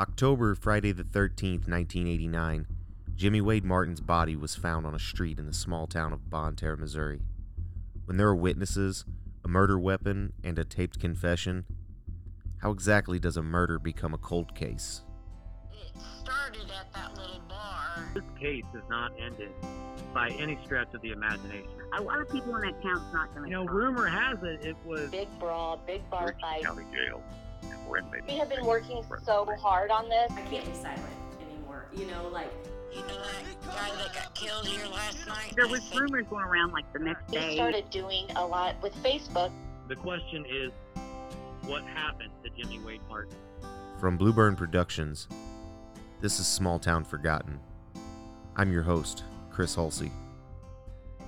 October, Friday the 13th, 1989, Jimmy Wade Martin's body was found on a street in the small town of Bonne Terre, Missouri. When there are witnesses, a murder weapon, and a taped confession, how exactly does a murder become a cold case? It started at that little bar. This case is not ended by any stretch of the imagination. A lot of people in that town's not going to You know, rumor has it it was big brawl, big bar Richland fight. County Jail. And we're inmates. We have been working so hard on this. I can't be silent anymore. You know, like You know that guy that got killed here last night? There was rumors going around like the next We day. started doing a lot with Facebook. the question is what happened to Jimmy Wade Martin? From Blueburn Productions, this is Small Town Forgotten. I'm your host, Chris Holsey.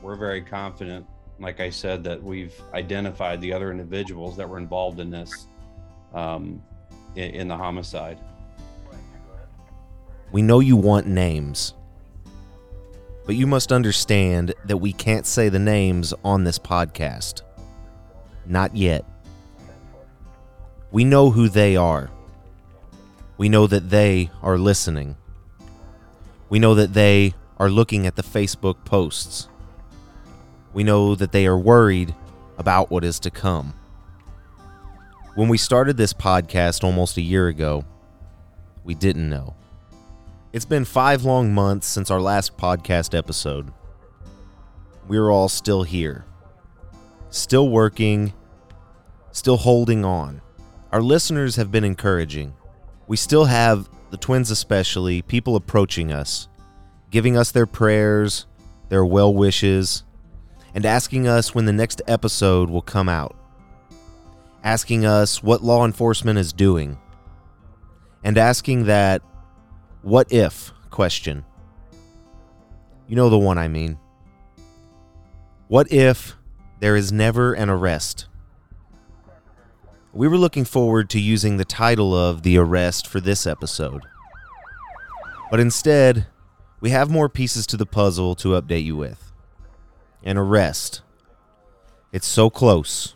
We're very confident, like I said, that we've identified the other individuals that were involved in this, um, in, in the homicide. We know you want names, but you must understand that we can't say the names on this podcast. Not yet. We know who they are. We know that they are listening. We know that they are looking at the Facebook posts. We know that they are worried about what is to come. When we started this podcast almost a year ago, we didn't know. It's been five long months since our last podcast episode. We're all still here, still working, still holding on. Our listeners have been encouraging. We still have, the twins especially, people approaching us, giving us their prayers, their well wishes, and asking us when the next episode will come out. Asking us what law enforcement is doing. And asking that what if question. You know the one I mean. What if there is never an arrest? We were looking forward to using the title of The Arrest for this episode. But instead, we have more pieces to the puzzle to update you with. An arrest. It's so close.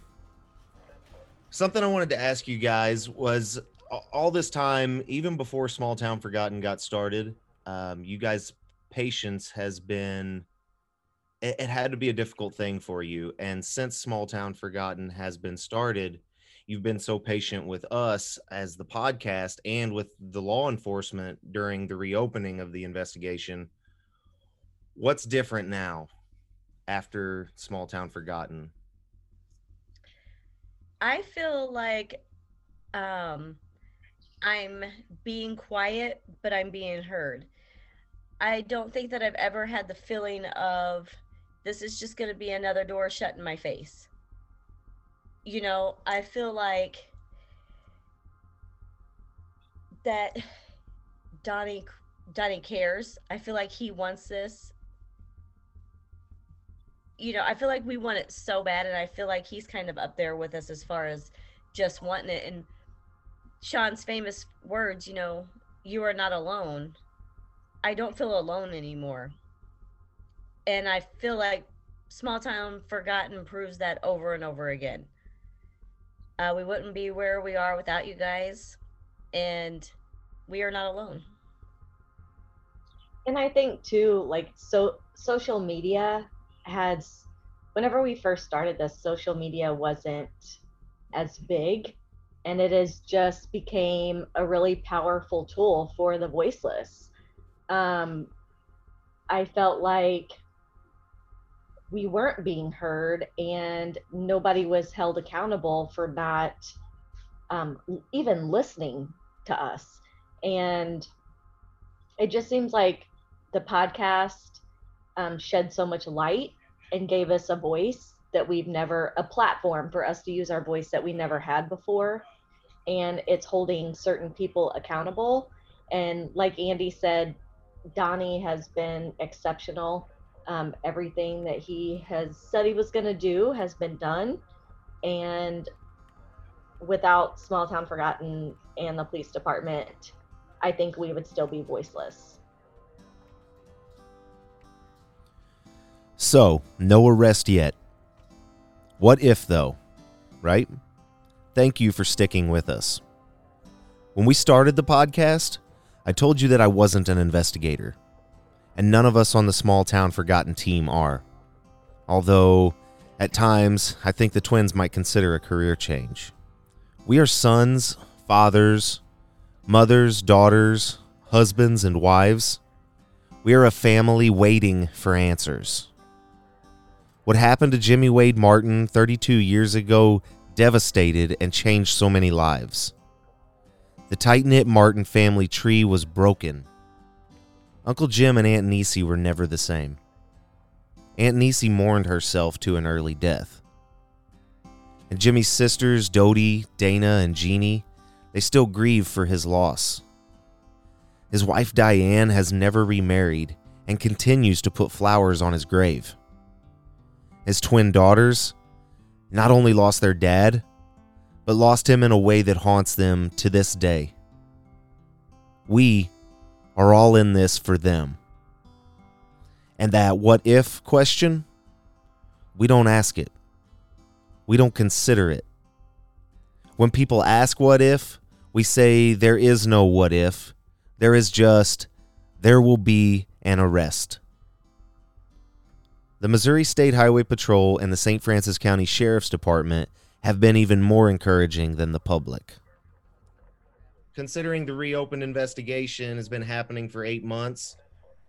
Something I wanted to ask you guys was all this time, even before Small Town Forgotten got started, um, you guys' patience has been. It, it had to be a difficult thing for you, and since Small Town Forgotten has been started, you've been so patient with us as the podcast and with the law enforcement during the reopening of the investigation. What's different now after Small Town Forgotten? I feel like um I'm being quiet, but I'm being heard. I don't think that I've ever had the feeling of this is just going to be another door shut in my face. You know, I feel like that Donnie Donnie cares. I feel like he wants this. You know, I feel like we want it so bad and I feel like he's kind of up there with us as far as just wanting it and Sean's famous words, you know, you are not alone. I don't feel alone anymore. And I feel like Small Town Forgotten proves that over and over again. Uh, we wouldn't be where we are without you guys. And we are not alone. and I think too, like so social media had whenever we first started this, social media wasn't as big and it has just became a really powerful tool for the voiceless. Um I felt like we weren't being heard and nobody was held accountable for not um, even listening to us. And it just seems like the podcast um, shed so much light and gave us a voice that we've never a platform for us to use our voice that we never had before. And it's holding certain people accountable. And like andy said donnie has been exceptional. Um, everything that he has said he was going to do has been done. And without small town forgotten and the police department i think we would still be voiceless So, no arrest yet. What if, though? Right? Thank you for sticking with us. When we started the podcast, I told you that I wasn't an investigator, and none of us on the small town forgotten team are. Although, at times, I think the twins might consider a career change. We are sons, fathers, mothers, daughters, husbands, and wives. We are a family waiting for answers. What happened to Jimmy Wade Martin 32 years ago devastated and changed so many lives. The tight knit Martin family tree was broken. Uncle Jim and Aunt Nisi were never the same. Aunt Nisi mourned herself to an early death. And Jimmy's sisters, Dodie, Dana, and Jeannie, they still grieve for his loss. His wife Diane has never remarried and continues to put flowers on his grave. His twin daughters not only lost their dad, but lost him in a way that haunts them to this day. We are all in this for them. And that what if question, we don't ask it. We don't consider it. When people ask what if, we say there is no what if. There is just, there will be an arrest. The Missouri State Highway Patrol and the St. Francois County Sheriff's Department have been even more encouraging than the public. Considering the reopened investigation has been happening for eight months,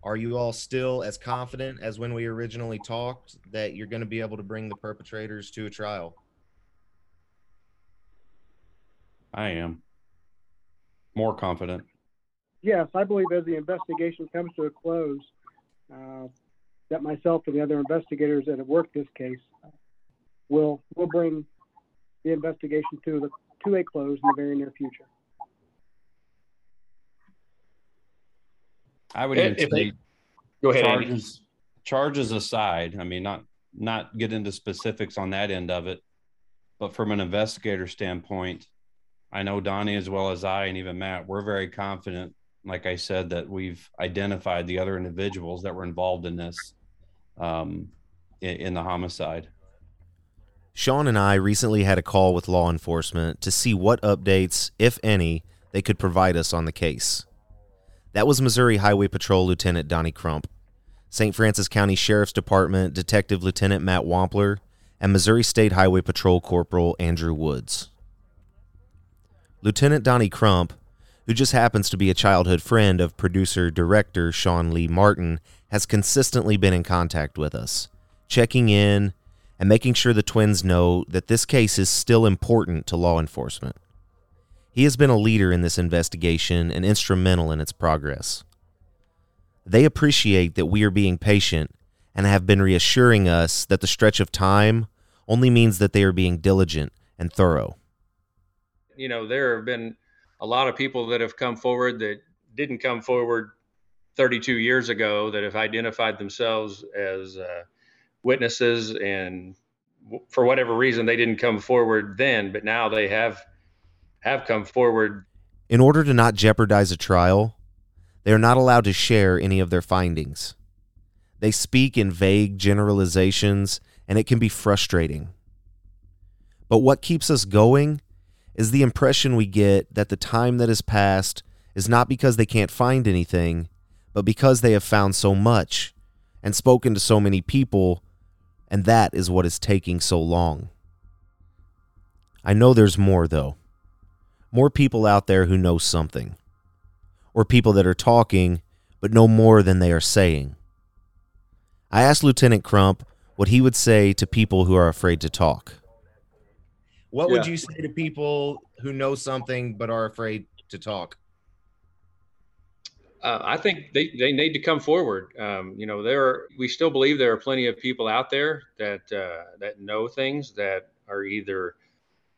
are you all still as confident as when we originally talked that you're going to be able to bring the perpetrators to a trial? I am more confident. Yes, I believe as the investigation comes to a close, uh, that myself and the other investigators that have worked this case will will bring the investigation to the to a close in the very near future. I would even if say Go ahead, charges charges aside. I mean, not not get into specifics on that end of it, but from an investigator standpoint, I know Donnie as well as I and even Matt, we're very confident. Like I said, that we've identified the other individuals that were involved in this, um, in, in the homicide. Sean and I recently had a call with law enforcement to see what updates, if any, they could provide us on the case. That was Missouri Highway Patrol Lieutenant Donnie Crump, St. Francois County Sheriff's Department Detective Lieutenant Matt Wampler, and Missouri State Highway Patrol Corporal Andrew Woods. Lieutenant Donnie Crump, who just happens to be a childhood friend of producer director Sean Lee Martin, has consistently been in contact with us, checking in and making sure the twins know that this case is still important to law enforcement. He has been a leader in this investigation and instrumental in its progress. They appreciate that we are being patient and have been reassuring us that the stretch of time only means that they are being diligent and thorough. you know, there have been a lot of people that have come forward that didn't come forward 32 years ago that have identified themselves as uh, witnesses, and w- for whatever reason they didn't come forward then, but now they have have come forward. In order to not jeopardize a trial, they are not allowed to share any of their findings. They speak in vague generalizations, and it can be frustrating. But what keeps us going is the impression we get that the time that has passed is not because they can't find anything, but because they have found so much and spoken to so many people, and that is what is taking so long. I know there's more, though. More people out there who know something, or people that are talking but know more than they are saying. I asked Lieutenant Crump what he would say to people who are afraid to talk. What would you say to people who know something but are afraid to talk? Uh, I think they, they need to come forward. Um, you know, there are, we still believe there are plenty of people out there that uh, that know things that are either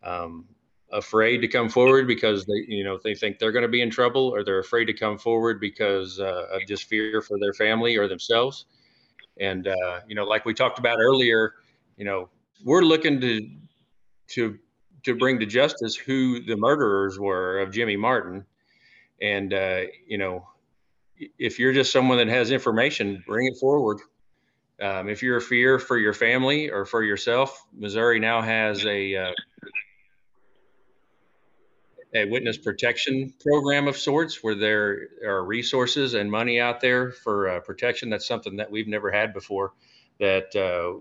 um, afraid to come forward because they you know they think they're going to be in trouble, or they're afraid to come forward because uh, of just fear for their family or themselves. And uh, you know, like we talked about earlier, you know, we're looking to to to bring to justice who the murderers were of Jimmy Martin, and uh, you know if you're just someone that has information, bring it forward. Um, if you're a fear for your family or for yourself, Missouri now has a uh, a witness protection program of sorts where there are resources and money out there for uh, protection. That's something that we've never had before that uh,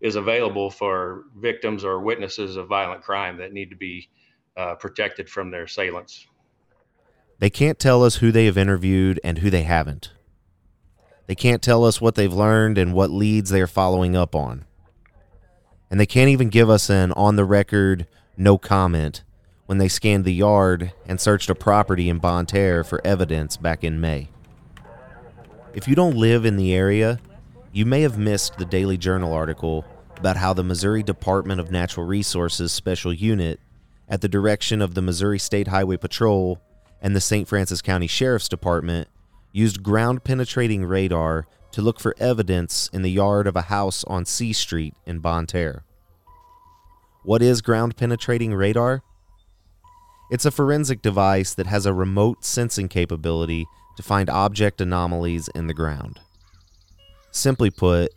is available for victims or witnesses of violent crime that need to be uh, protected from their assailants. They can't tell us who they have interviewed and who they haven't. They can't tell us what they've learned and what leads they are following up on. And they can't even give us an on the record, no comment when they scanned the yard and searched a property in Bonne Terre for evidence back in May. If you don't live in the area, you may have missed the Daily Journal article about how the Missouri Department of Natural Resources Special Unit, at the direction of the Missouri State Highway Patrol and the St. Francois County Sheriff's Department, used ground penetrating radar to look for evidence in the yard of a house on C Street in Bonne Terre. What is ground penetrating radar? It's a forensic device that has a remote sensing capability to find object anomalies in the ground. Simply put,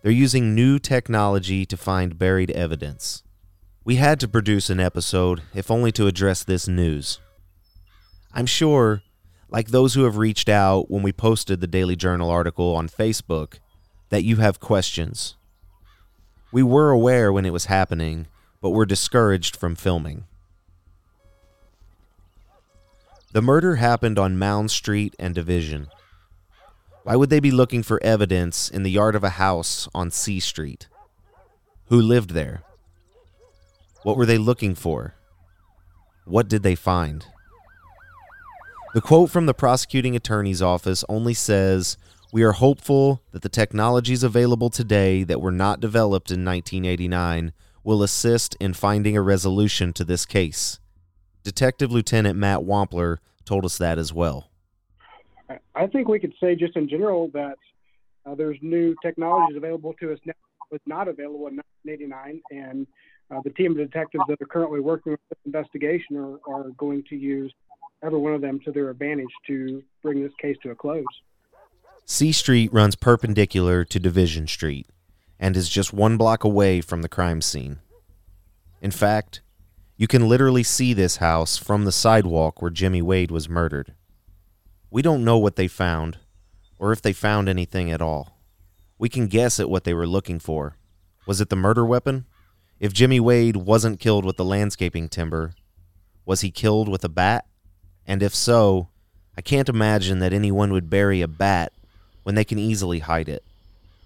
they're using new technology to find buried evidence. We had to produce an episode, if only to address this news. I'm sure, like those who have reached out when we posted the Daily Journal article on Facebook, that you have questions. We were aware when it was happening, but were discouraged from filming. The murder happened on Mound Street and Division. Why would they be looking for evidence in the yard of a house on C Street? Who lived there? What were they looking for? What did they find? The quote from the prosecuting attorney's office only says, We are hopeful that the technologies available today that were not developed in 1989 will assist in finding a resolution to this case. Detective Lieutenant Matt Wampler told us that as well. I think we could say, just in general, that uh, there's new technologies available to us now was not available in 1989, and uh, the team of detectives that are currently working with this investigation are, are going to use every one of them to their advantage to bring this case to a close. C Street runs perpendicular to Division Street and is just one block away from the crime scene. In fact, you can literally see this house from the sidewalk where Jimmy Wade was murdered. We don't know what they found, or if they found anything at all. We can guess at what they were looking for. Was it the murder weapon? If Jimmy Wade wasn't killed with the landscaping timber, was he killed with a bat? And if so, I can't imagine that anyone would bury a bat when they can easily hide it.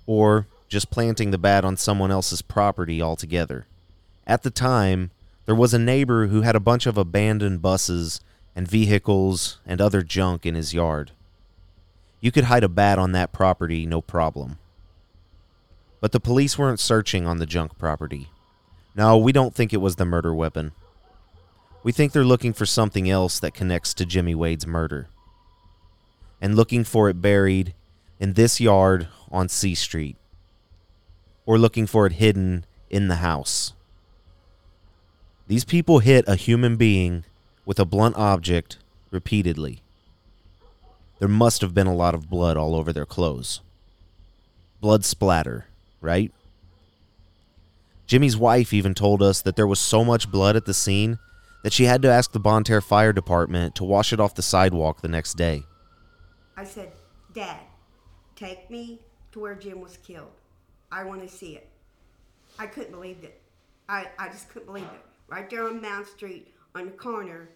Or just planting the bat on someone else's property altogether. At the time, there was a neighbor who had a bunch of abandoned buses and vehicles and other junk in his yard. You could hide a bat on that property, no problem. But the police weren't searching on the junk property. No, we don't think it was the murder weapon. We think they're looking for something else that connects to Jimmy Wade's murder. And looking for it buried in this yard on C Street. Or looking for it hidden in the house. These people hit a human being with a blunt object repeatedly. There must have been a lot of blood all over their clothes. Blood splatter, right? Jimmy's wife even told us that there was so much blood at the scene that she had to ask the Bonne Terre Fire Department to wash it off the sidewalk the next day. I said, Dad, take me to where Jim was killed. I want to see it. I couldn't believe it. I, I just couldn't believe it right there on Mound Street on the corner,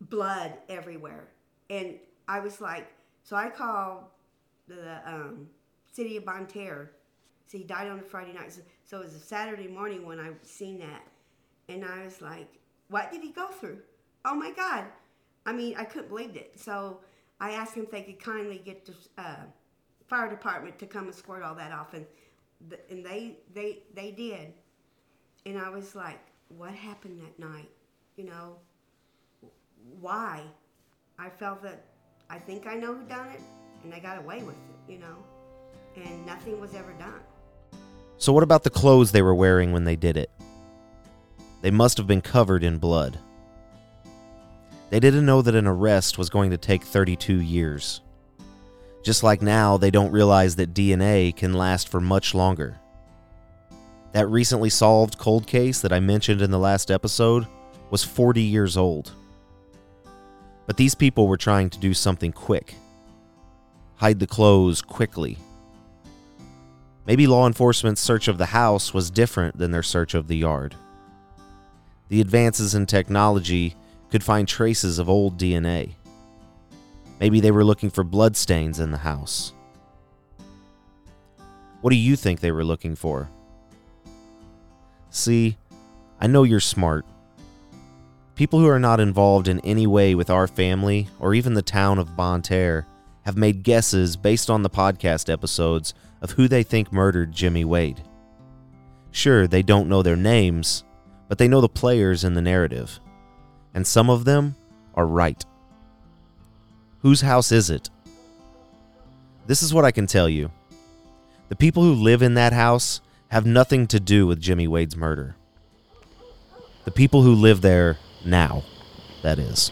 blood everywhere. And I was like, so I called the um, city of Bonne Terre. So he died on a Friday night. So, so it was a Saturday morning when I seen that. And I was like, what did he go through? Oh my God. I mean, I couldn't believe it. So I asked him if they could kindly get the uh, fire department to come and squirt all that off. And, and they, they, they did. And I was like, what happened that night? You know, why? I felt that I think I know who done it, and they got away with it, you know, and nothing was ever done. So, what about the clothes they were wearing when they did it? They must have been covered in blood. They didn't know that an arrest was going to take 32 years. Just like now, they don't realize that DNA can last for much longer. That recently solved cold case that I mentioned in the last episode was 40 years old. But these people were trying to do something quick hide the clothes quickly. Maybe law enforcement's search of the house was different than their search of the yard. The advances in technology could find traces of old DNA. Maybe they were looking for bloodstains in the house. What do you think they were looking for? See, I know you're smart. People who are not involved in any way with our family or even the town of Bonne Terre have made guesses based on the podcast episodes of who they think murdered Jimmy Wade. Sure, they don't know their names, but they know the players in the narrative. And some of them are right. Whose house is it? This is what I can tell you. The people who live in that house have nothing to do with Jimmy Wade's murder. The people who live there now, that is.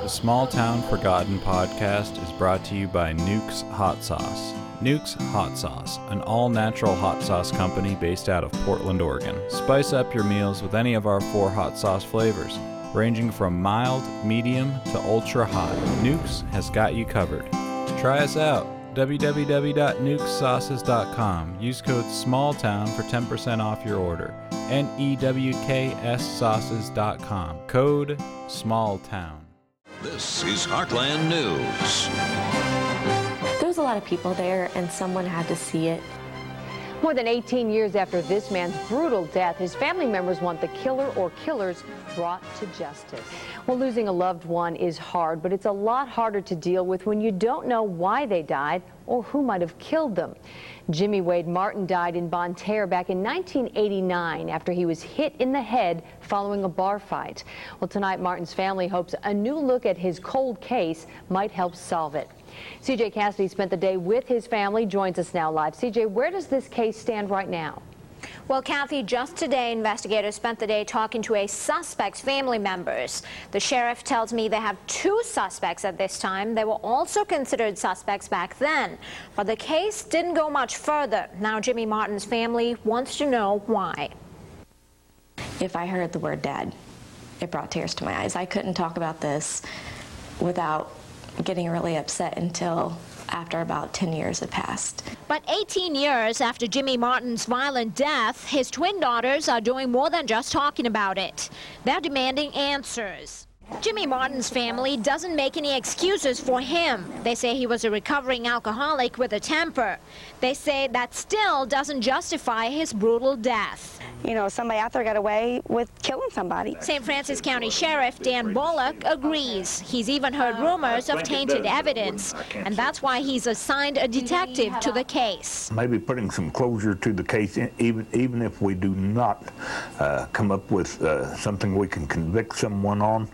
The Small Town Forgotten podcast is brought to you by Newk's Hot Sauce. Newk's Hot Sauce, an all natural hot sauce company based out of Portland, Oregon. Spice up your meals with any of our four hot sauce flavors, ranging from mild, medium, to ultra hot. Newk's has got you covered. Try us out www.newksauces.com. Use code SMALLTOWN for 10% off your order. N E W K S sauces.com. Code SMALLTOWN. This is Heartland News. There was a lot of people there, and someone had to see it. More than 18 years after this man's brutal death, his family members want the killer or killers brought to justice. Well, losing a loved one is hard, but it's a lot harder to deal with when you don't know why they died or who might have killed them. Jimmy Wade Martin died in Bonne Terre back in 1989 after he was hit in the head following a bar fight. Well, tonight Martin's family hopes a new look at his cold case might help solve it. CJ Cassidy spent the day with his family, joins us now live. CJ, where does this case stand right now? Well, Kathy, just today, investigators spent the day talking to a suspect's family members. The sheriff tells me they have two suspects at this time. They were also considered suspects back then. But the case didn't go much further. Now, Jimmy Martin's family wants to know why. If I heard the word dad, it brought tears to my eyes. I couldn't talk about this without getting really upset until after about 10 years had passed. But 18 years after Jimmy Martin's violent death, his twin daughters are doing more than just talking about it. They're demanding answers. Jimmy Martin's family doesn't make any excuses for him. They say he was a recovering alcoholic with a temper. They say that still doesn't justify his brutal death. You know, somebody out there got away with killing somebody. St. Francois County Sheriff Dan Bullock agrees. He's even heard rumors of tainted evidence, and that's why he's assigned a detective to the case. Maybe putting some closure to the case, even even if we do not uh, come up with uh, something we can convict someone on,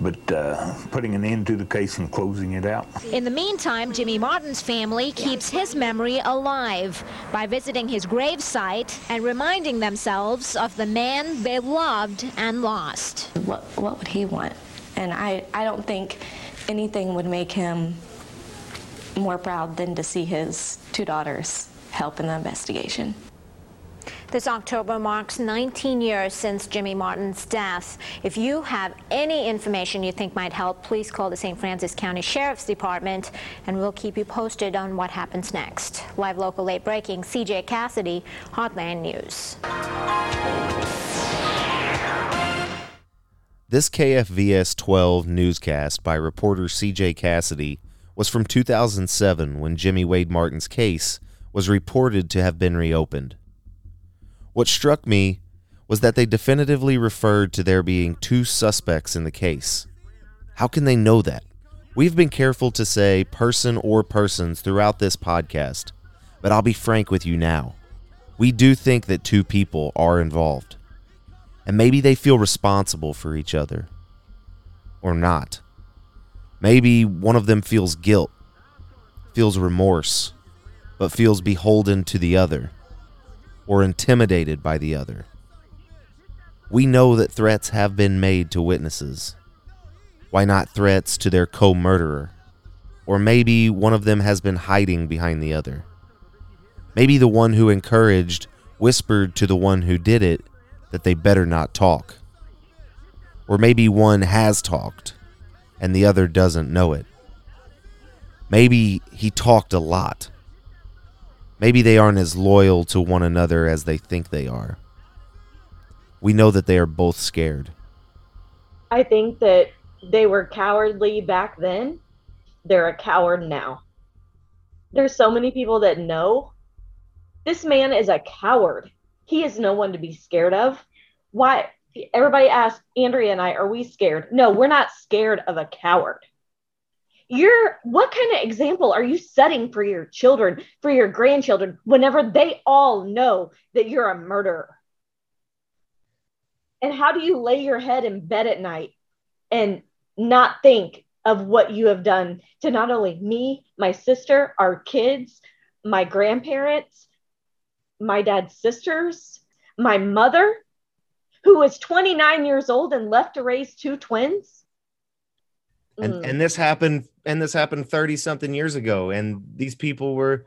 but uh, putting an end to the case and closing it out. In the meantime, Jimmy Martin's family keeps his memory alive by visiting his gravesite and reminding themselves of the man they loved and lost. What, what would he want? And I, I don't think anything would make him more proud than to see his two daughters help in the investigation. This October marks 19 years since Jimmy Martin's death. If you have any information you think might help, please call the St. Francois County Sheriff's Department and we'll keep you posted on what happens next. Live local late breaking, CJ Cassidy, Heartland News. This KFVS 12 newscast by reporter CJ Cassidy was from 2007 when Jimmy Wade Martin's case was reported to have been reopened. What struck me was that they definitively referred to there being two suspects in the case. How can they know that? We've been careful to say person or persons throughout this podcast, but I'll be frank with you now. We do think that two people are involved. And maybe they feel responsible for each other. Or not. Maybe one of them feels guilt, feels remorse, but feels beholden to the other or intimidated by the other. We know that threats have been made to witnesses. Why not threats to their co murderer? Or maybe one of them has been hiding behind the other. Maybe the one who encouraged whispered to the one who did it that they better not talk. Or maybe one has talked and the other doesn't know it. Maybe he talked a lot. Maybe they aren't as loyal to one another as they think they are. We know that they are both scared. I think that they were cowardly back then. They're a coward now. There's so many people that know this man is a coward. He is no one to be scared of. Why? Everybody asks Andrea and I, are we scared? No, we're not scared of a coward. You're what kind of example are you setting for your children, for your grandchildren, whenever they all know that you're a murderer? And how do you lay your head in bed at night and not think of what you have done to not only me, my sister, our kids, my grandparents, my dad's sisters, my mother, who was 29 years old and left to raise two twins? And Mm. and this happened and this happened 30 something years ago and these people were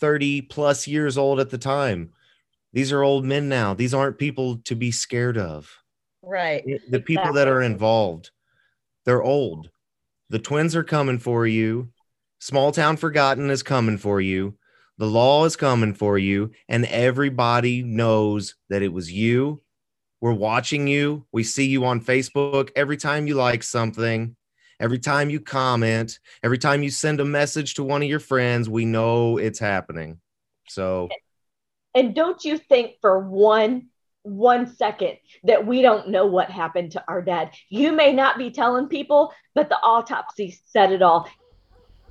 30 plus years old at the time. These are old men now. These aren't people to be scared of. Right. the people that are involved they're old the twins are coming for you small town forgotten is coming for you the law is coming for you and everybody knows that it was you we're watching you we see you on facebook every time you like something every time you comment every time you send a message to one of your friends we know it's happening so And don't you think for one one second that we don't know what happened to our dad. You may not be telling people, but the autopsy said it all.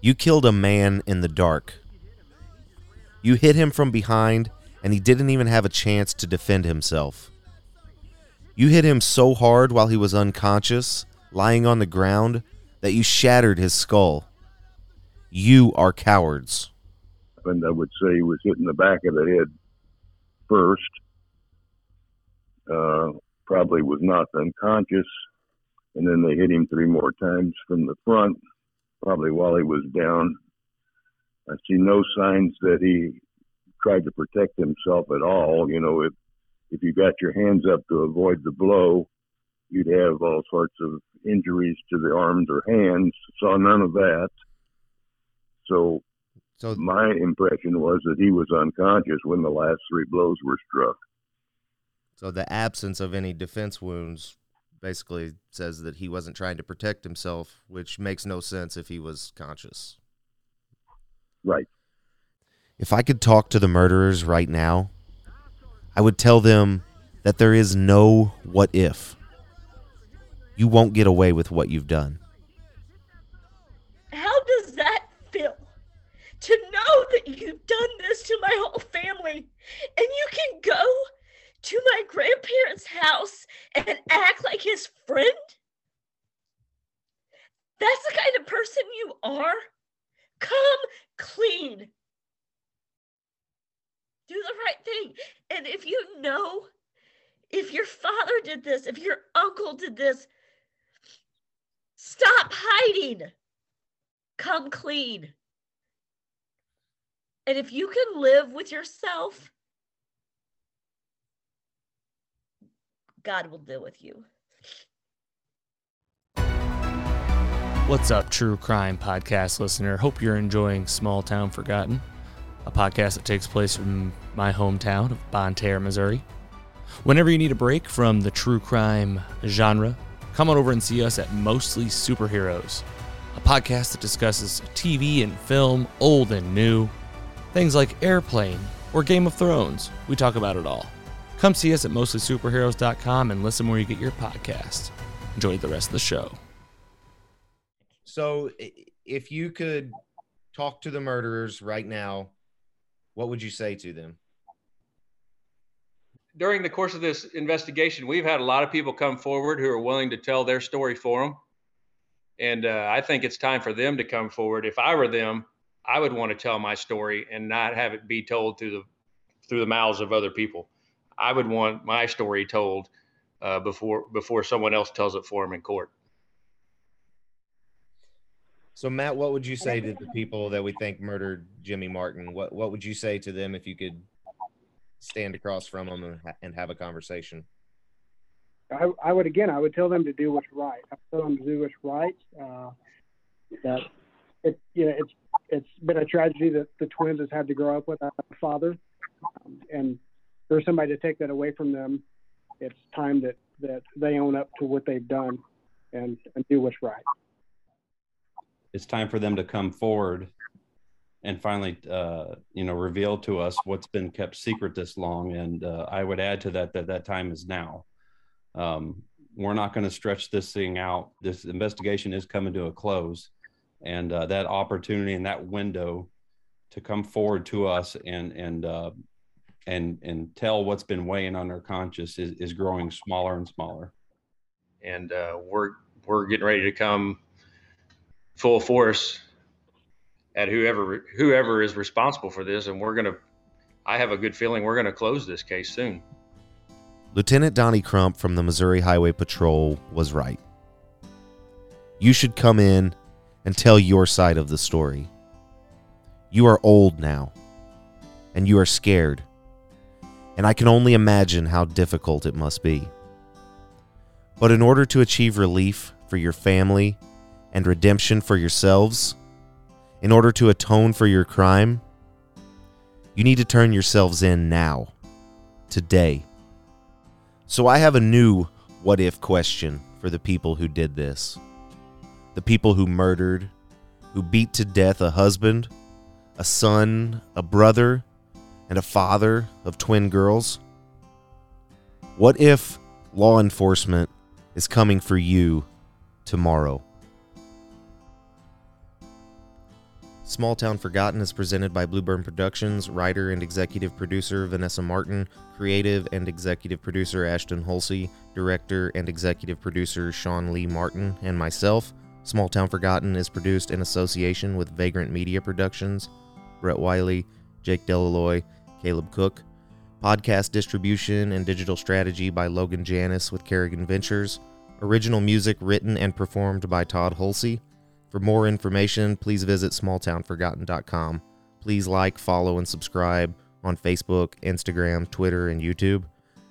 You killed a man in the dark. You hit him from behind, and he didn't even have a chance to defend himself. You hit him so hard while he was unconscious, lying on the ground, that you shattered his skull. You are cowards. And I would say he was hit in the back of the head first. Uh, probably was knocked unconscious, and then they hit him three more times from the front, probably while he was down. I see no signs that he tried to protect himself at all. You know, if if you got your hands up to avoid the blow, you'd have all sorts of injuries to the arms or hands. Saw none of that. So, so my impression was that he was unconscious when the last three blows were struck. So the absence of any defense wounds basically says that he wasn't trying to protect himself, which makes no sense if he was conscious. Right. If I could talk to the murderers right now, I would tell them that there is no what if. You won't get away with what you've done. How does that feel? To know that you've done this to my whole family and you can go to my grandparents' house and act like his friend? That's the kind of person you are? Come clean. Do the right thing. And if you know, if your father did this, if your uncle did this, stop hiding. Come clean. And if you can live with yourself, God will deal with you. What's up, true crime podcast listener? Hope you're enjoying Small Town Forgotten, a podcast that takes place in my hometown of Bonne Terre, Missouri. Whenever you need a break from the true crime genre, come on over and see us at Mostly Superheroes, a podcast that discusses TV and film, old and new, things like Airplane or Game of Thrones. We talk about it all. Come see us at mostlysuperheroes.com and listen where you get your podcast. Enjoy the rest of the show. So, if you could talk to the murderers right now, what would you say to them? During the course of this investigation, we've had a lot of people come forward who are willing to tell their story for them. And uh, I think it's time for them to come forward. If I were them, I would want to tell my story and not have it be told through the through the mouths of other people. I would want my story told uh, before before someone else tells it for them in court. So, Matt, what would you say to the people that we think murdered Jimmy Martin? What What would you say to them if you could stand across from them and, ha- and have a conversation? I, I would again, I would tell them to do what's right. I tell them to do what's right. Uh, that it, you know, it's it's been a tragedy that the twins has had to grow up without a father, um, and for somebody to take that away from them, it's time that that they own up to what they've done, and and do what's right. It's time for them to come forward and finally, uh, you know, reveal to us what's been kept secret this long. And uh, I would add to that that that time is now. Um, we're not going to stretch this thing out. This investigation is coming to a close, and uh, that opportunity and that window to come forward to us and and uh, and and tell what's been weighing on their conscience is, is growing smaller and smaller. and uh, we're we're getting ready to come full force at whoever whoever is responsible for this, and we're gonna. I have a good feeling we're gonna close this case soon. Lieutenant Donnie Crump from the Missouri Highway Patrol was right. You should come in and tell your side of the story. You are old now, and you are scared, and I can only imagine how difficult it must be. But in order to achieve relief for your family and redemption for yourselves, in order to atone for your crime, you need to turn yourselves in now, today. So I have a new what if question for the people who did this. The people who murdered, who beat to death a husband, a son, a brother, and a father of twin girls. What if law enforcement is coming for you tomorrow? Small Town Forgotten is presented by Blueburn Productions, writer and executive producer Vanessa Martin, creative and executive producer Ashton Holsey, director and executive producer Sean Lee Martin, and myself. Small Town Forgotten is produced in association with Vagrant Media Productions, Brett Wiley, Jake Delalloy, Caleb Cook. Podcast distribution and digital strategy by Logan Janis with Kerrigan Ventures. Original music written and performed by Todd Holsey. For more information, please visit smalltownforgotten.com. Please like, follow, and subscribe on Facebook, Instagram, Twitter, and YouTube.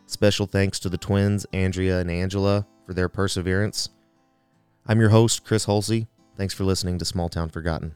Special thanks to the twins, Andrea and Angela, for their perseverance. I'm your host, Chris Holsey. Thanks for listening to Small Town Forgotten.